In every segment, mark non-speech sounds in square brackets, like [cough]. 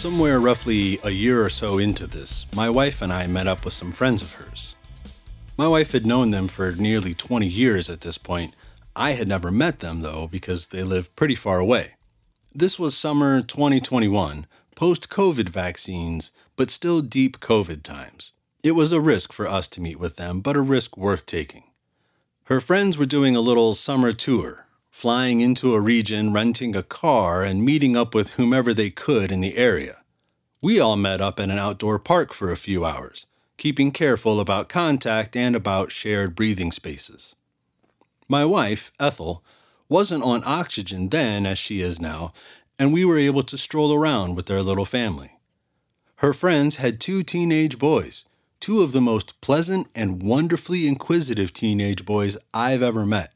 Somewhere roughly a year or so into this, my wife and I met up with some friends of hers. My wife had known them for nearly 20 years at this point. I had never met them, though, because they lived pretty far away. This was summer 2021, post COVID vaccines, but still deep COVID times. It was a risk for us to meet with them, but a risk worth taking. Her friends were doing a little summer tour, flying into a region, renting a car, and meeting up with whomever they could in the area. We all met up in an outdoor park for a few hours, keeping careful about contact and about shared breathing spaces. My wife, Ethel, wasn't on oxygen then as she is now, and we were able to stroll around with their little family. Her friends had two teenage boys, two of the most pleasant and wonderfully inquisitive teenage boys I've ever met.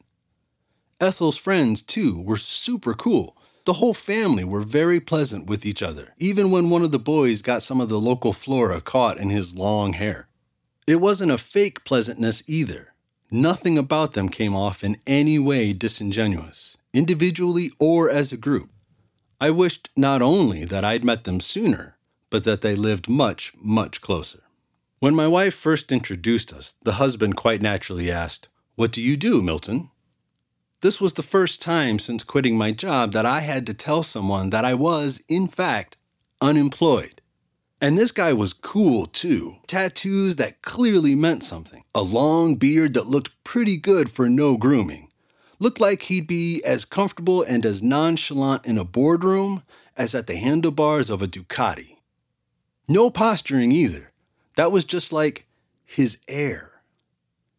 Ethel's friends, too, were super cool. The whole family were very pleasant with each other, even when one of the boys got some of the local flora caught in his long hair. It wasn't a fake pleasantness either. Nothing about them came off in any way disingenuous, individually or as a group. I wished not only that I'd met them sooner, but that they lived much, much closer. When my wife first introduced us, the husband quite naturally asked, What do you do, Milton? This was the first time since quitting my job that I had to tell someone that I was, in fact, unemployed. And this guy was cool too. Tattoos that clearly meant something. A long beard that looked pretty good for no grooming. Looked like he'd be as comfortable and as nonchalant in a boardroom as at the handlebars of a Ducati. No posturing either. That was just like his air.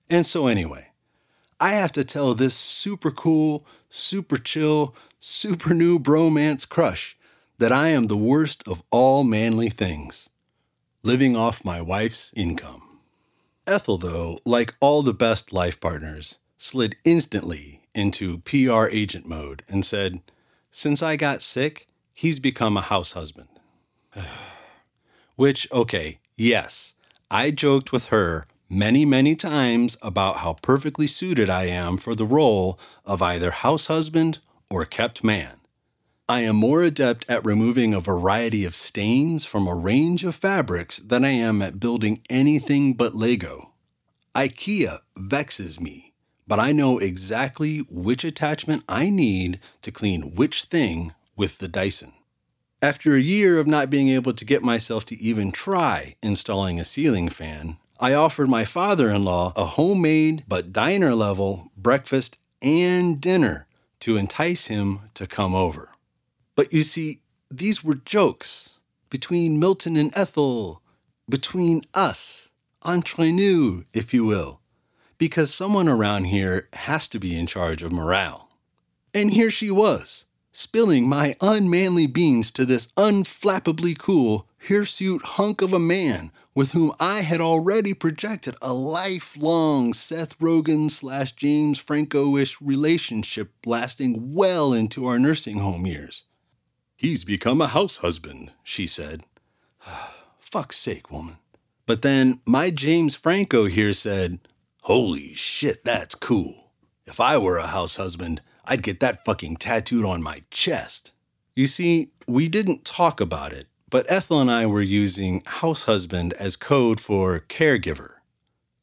And so, anyway, I have to tell this super cool, super chill, super new bromance crush that I am the worst of all manly things, living off my wife's income. Ethel, though, like all the best life partners, slid instantly into PR agent mode and said, Since I got sick, he's become a house husband. [sighs] Which, okay, yes, I joked with her many, many times about how perfectly suited I am for the role of either house husband or kept man. I am more adept at removing a variety of stains from a range of fabrics than I am at building anything but Lego. IKEA vexes me, but I know exactly which attachment I need to clean which thing with the Dyson. After a year of not being able to get myself to even try installing a ceiling fan, I offered my father in law a homemade but diner level breakfast and dinner to entice him to come over. But you see, these were jokes between Milton and Ethel, between us, entre nous, if you will, because someone around here has to be in charge of morale. And here she was, spilling my unmanly beans to this unflappably cool, hirsute hunk of a man with whom I had already projected a lifelong Seth Rogen slash James Franco ish relationship lasting well into our nursing home years. He's become a house husband, she said. [sighs] Fuck's sake, woman. But then my James Franco here said, Holy shit, that's cool. If I were a house husband, I'd get that fucking tattooed on my chest. You see, we didn't talk about it, but Ethel and I were using house husband as code for caregiver.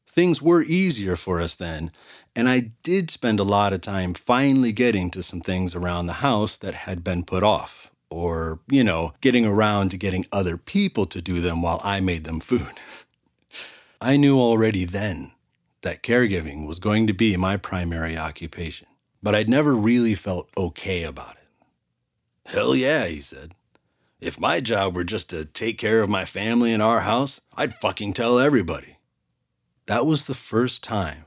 Things were easier for us then, and I did spend a lot of time finally getting to some things around the house that had been put off or, you know, getting around to getting other people to do them while I made them food. [laughs] I knew already then that caregiving was going to be my primary occupation, but I'd never really felt okay about it. Hell yeah, he said. If my job were just to take care of my family and our house, I'd fucking tell everybody. That was the first time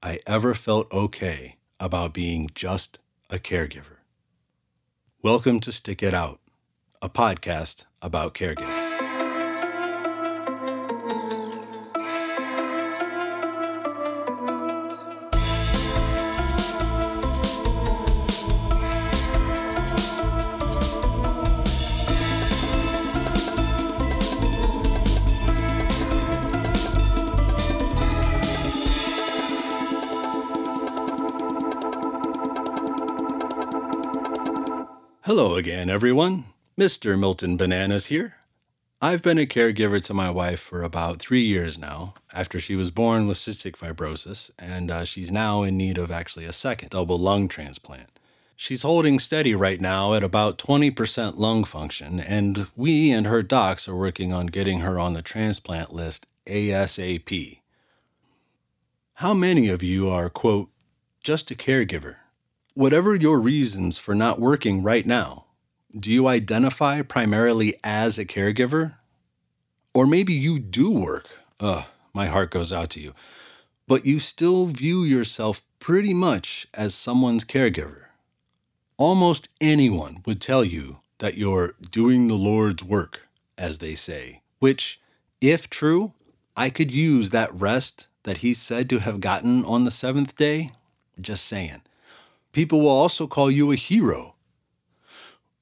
I ever felt okay about being just a caregiver. Welcome to Stick It Out, a podcast about caregiving. Hello again, everyone. Mr. Milton Bananas here. I've been a caregiver to my wife for about three years now, after she was born with cystic fibrosis, and uh, she's now in need of actually a second double lung transplant. She's holding steady right now at about 20% lung function, and we and her docs are working on getting her on the transplant list ASAP. How many of you are, quote, just a caregiver? Whatever your reasons for not working right now, do you identify primarily as a caregiver? Or maybe you do work. Ugh, my heart goes out to you. But you still view yourself pretty much as someone's caregiver. Almost anyone would tell you that you're doing the Lord's work, as they say, which, if true, I could use that rest that he's said to have gotten on the seventh day. Just saying. People will also call you a hero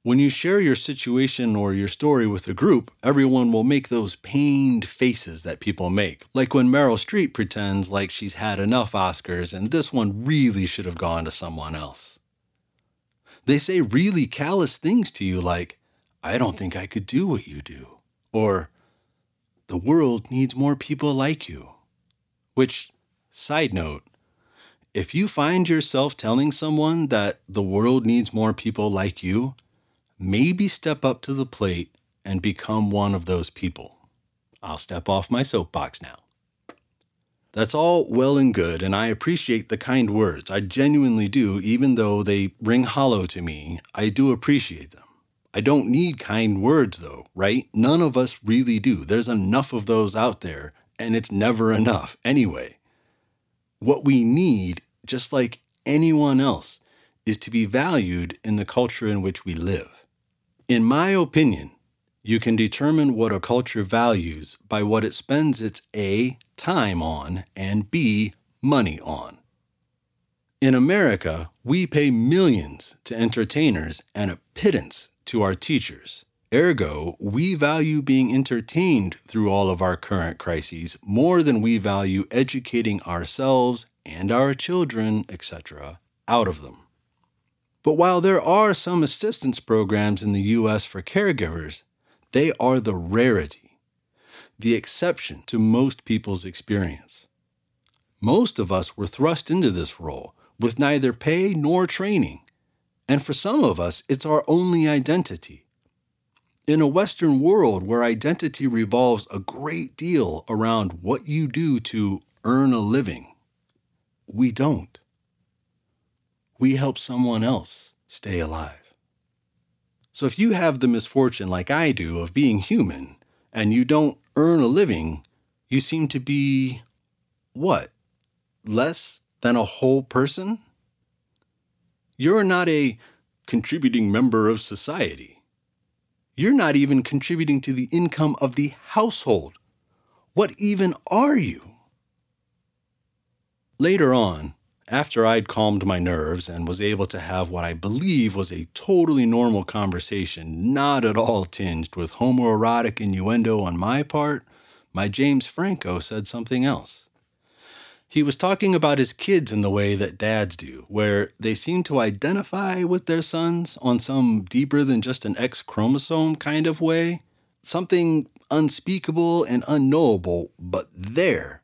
when you share your situation or your story with a group, everyone will make those pained faces that people make. Like when Meryl Streep pretends like she's had enough Oscars and this one really should have gone to someone else. They say really callous things to you like, I don't think I could do what you do. Or, the world needs more people like you. Which, side note, if you find yourself telling someone that the world needs more people like you, maybe step up to the plate and become one of those people. I'll step off my soapbox now. That's all well and good, and I appreciate the kind words. I genuinely do, even though they ring hollow to me. I do appreciate them. I don't need kind words, though, right? None of us really do. There's enough of those out there, and it's never enough anyway. What we need, just like anyone else, is to be valued in the culture in which we live. In my opinion, you can determine what a culture values by what it spends its A, time on, and B, money on. In America, we pay millions to entertainers and a pittance to our teachers. Ergo, we value being entertained through all of our current crises more than we value educating ourselves and our children, etc., out of them. But while there are some assistance programs in the U.S. for caregivers, they are the rarity, the exception to most people's experience. Most of us were thrust into this role with neither pay nor training, and for some of us, it's our only identity. In a Western world where identity revolves a great deal around what you do to earn a living, we don't we help someone else stay alive. So if you have the misfortune, like I do, of being human and you don't earn a living, you seem to be what? Less than a whole person? You're not a contributing member of society. You're not even contributing to the income of the household. What even are you? Later on, after I'd calmed my nerves and was able to have what I believe was a totally normal conversation, not at all tinged with homoerotic innuendo on my part, my James Franco said something else. He was talking about his kids in the way that dads do, where they seem to identify with their sons on some deeper than just an X chromosome kind of way. Something unspeakable and unknowable, but there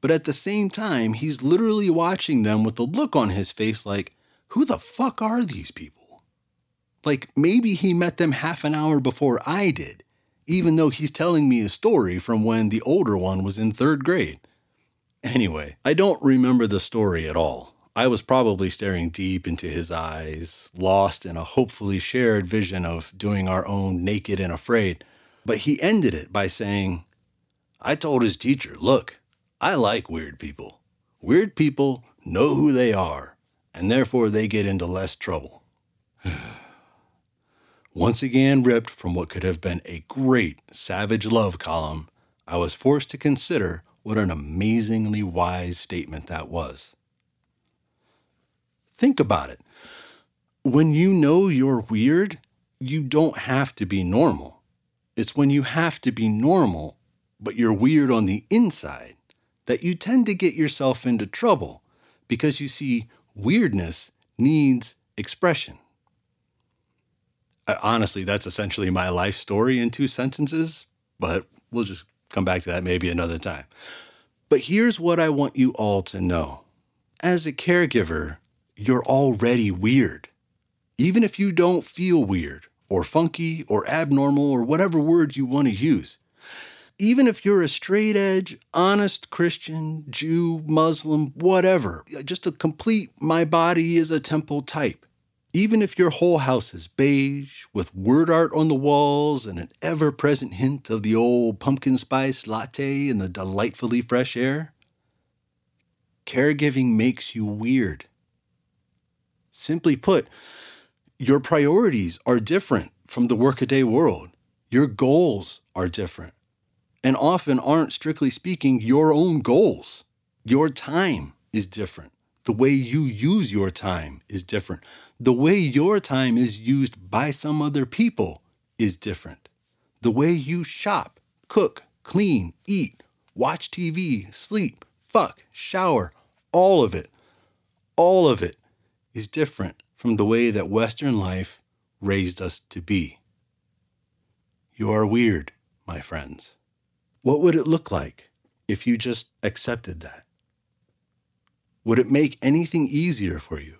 but at the same time, he's literally watching them with a look on his face like, who the fuck are these people? Like maybe he met them half an hour before I did, even though he's telling me a story from when the older one was in third grade. Anyway, I don't remember the story at all. I was probably staring deep into his eyes, lost in a hopefully shared vision of doing our own naked and afraid. But he ended it by saying, I told his teacher, look, I like weird people. Weird people know who they are, and therefore they get into less trouble. [sighs] Once again, ripped from what could have been a great savage love column, I was forced to consider what an amazingly wise statement that was. Think about it. When you know you're weird, you don't have to be normal. It's when you have to be normal, but you're weird on the inside, that you tend to get yourself into trouble because you see, weirdness needs expression. honestly, that's essentially my life story in two sentences. but we'll just come back to that maybe another time. But here's what I want you all to know as a caregiver, you're already weird. Even if you don't feel weird or funky or abnormal or whatever words you want to use. Even if you're a straight edge, honest Christian, Jew, Muslim, whatever, just a complete my body is a temple type. Even if your whole house is beige, with word art on the walls and an ever present hint of the old pumpkin spice latte in the delightfully fresh air, caregiving makes you weird. Simply put, your priorities are different from the workaday world. Your goals are different and often aren't, strictly speaking, your own goals. Your time is different. The way you use your time is different. The way your time is used by some other people is different. The way you shop, cook, clean, eat, watch TV, sleep, fuck, shower, all of it, all of it is different from the way that Western life raised us to be. You are weird, my friends. What would it look like if you just accepted that? Would it make anything easier for you?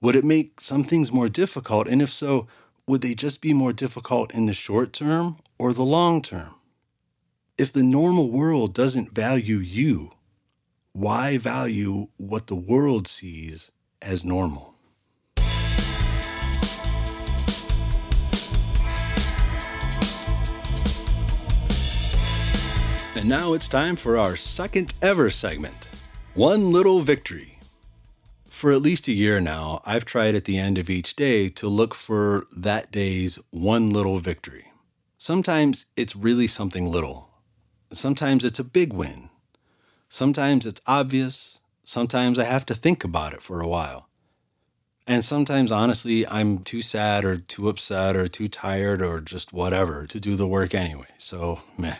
Would it make some things more difficult? And if so, would they just be more difficult in the short term or the long term? If the normal world doesn't value you, why value what the world sees as normal? And now it's time for our second ever segment One Little Victory. For at least a year now, I've tried at the end of each day to look for that day's one little victory. Sometimes it's really something little, sometimes it's a big win Sometimes it's obvious. Sometimes I have to think about it for a while. And sometimes, honestly, I'm too sad or too upset or too tired or just whatever to do the work anyway. So, meh.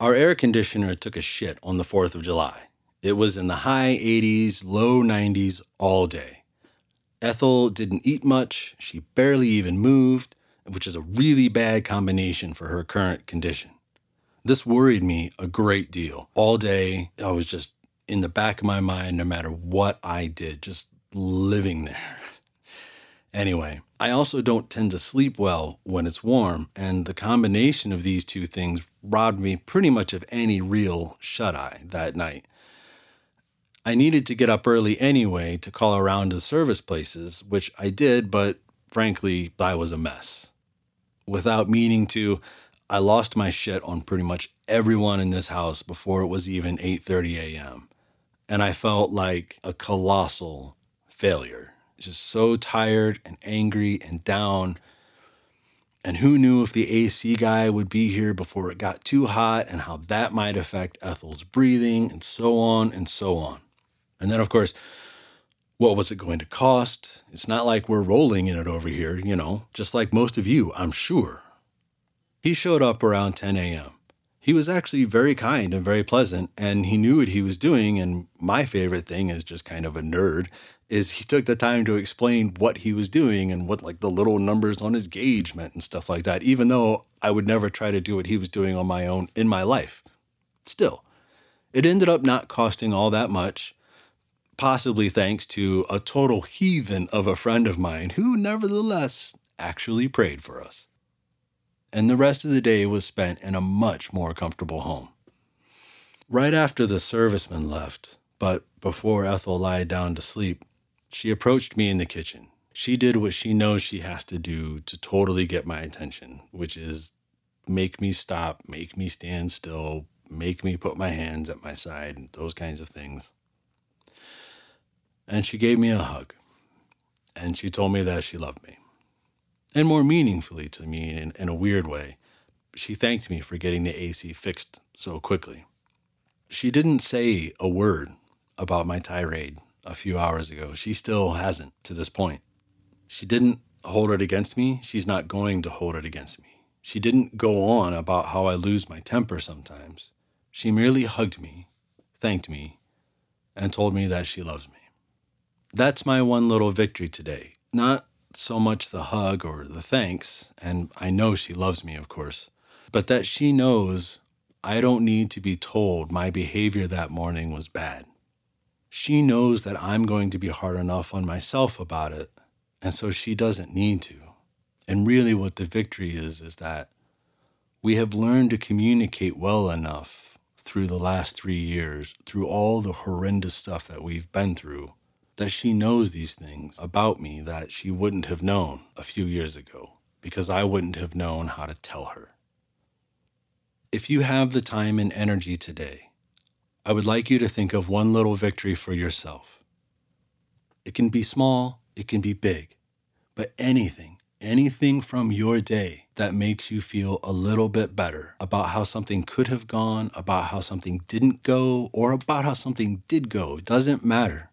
Our air conditioner took a shit on the 4th of July. It was in the high 80s, low 90s all day. Ethel didn't eat much. She barely even moved, which is a really bad combination for her current condition. This worried me a great deal. All day, I was just in the back of my mind, no matter what I did, just living there. [laughs] Anyway, I also don't tend to sleep well when it's warm, and the combination of these two things robbed me pretty much of any real shut eye that night. I needed to get up early anyway to call around to the service places, which I did, but frankly, I was a mess. Without meaning to, I lost my shit on pretty much everyone in this house before it was even 8:30 a.m. And I felt like a colossal failure. Just so tired and angry and down. And who knew if the AC guy would be here before it got too hot and how that might affect Ethel's breathing and so on and so on. And then, of course, what was it going to cost? It's not like we're rolling in it over here, you know, just like most of you, I'm sure. He showed up around 10 a.m. He was actually very kind and very pleasant, and he knew what he was doing. And my favorite thing is just kind of a nerd is he took the time to explain what he was doing and what like the little numbers on his gauge meant and stuff like that, even though I would never try to do what he was doing on my own in my life. Still, it ended up not costing all that much, possibly thanks to a total heathen of a friend of mine who nevertheless actually prayed for us and the rest of the day was spent in a much more comfortable home. Right after the serviceman left, but before Ethel lied down to sleep, she approached me in the kitchen. She did what she knows she has to do to totally get my attention, which is make me stop, make me stand still, make me put my hands at my side, those kinds of things. And she gave me a hug. And she told me that she loved me and more meaningfully to me in, in a weird way, she thanked me for getting the AC fixed so quickly. She didn't say a word about my tirade a few hours ago. She still hasn't to this point. She didn't hold it against me. She's not going to hold it against me. She didn't go on about how I lose my temper sometimes. She merely hugged me, thanked me, and told me that she loves me. That's my one little victory today. Not so much the hug or the thanks, and I know she loves me, of course, but that she knows I don't need to be told my behavior that morning was bad. She knows that I'm going to be hard enough on myself about it, and so she doesn't need to. And really, what the victory is, is that we have learned to communicate well enough through the last three years, through all the horrendous stuff that we've been through, that she knows these things about me that she wouldn't have known a few years ago because I wouldn't have known how to tell her. If you have the time and energy today, I would like you to think of one little victory for yourself. It can be small, it can be big, but anything, anything from your day that makes you feel a little bit better about how something could have gone, about how something didn't go, or about how something did go, doesn't matter.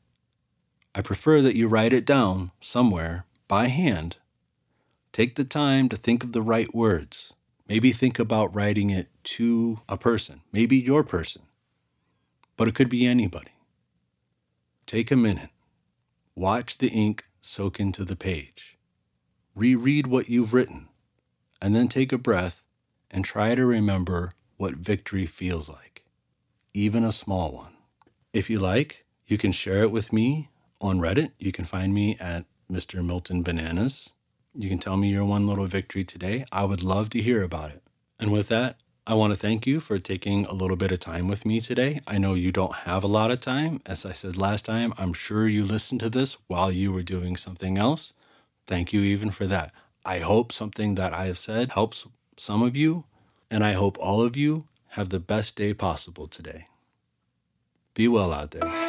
I prefer that you write it down somewhere by hand. Take the time to think of the right words. Maybe think about writing it to a person, maybe your person, but it could be anybody. Take a minute, watch the ink soak into the page, reread what you've written, and then take a breath and try to remember what victory feels like, even a small one. If you like, you can share it with me on Reddit. You can find me at Mr. Milton Bananas. You can tell me your one little victory today. I would love to hear about it. And with that, I want to thank you for taking a little bit of time with me today. I know you don't have a lot of time. As I said last time, I'm sure you listened to this while you were doing something else. Thank you even for that. I hope something that I have said helps some of you, and I hope all of you have the best day possible today. Be well out there.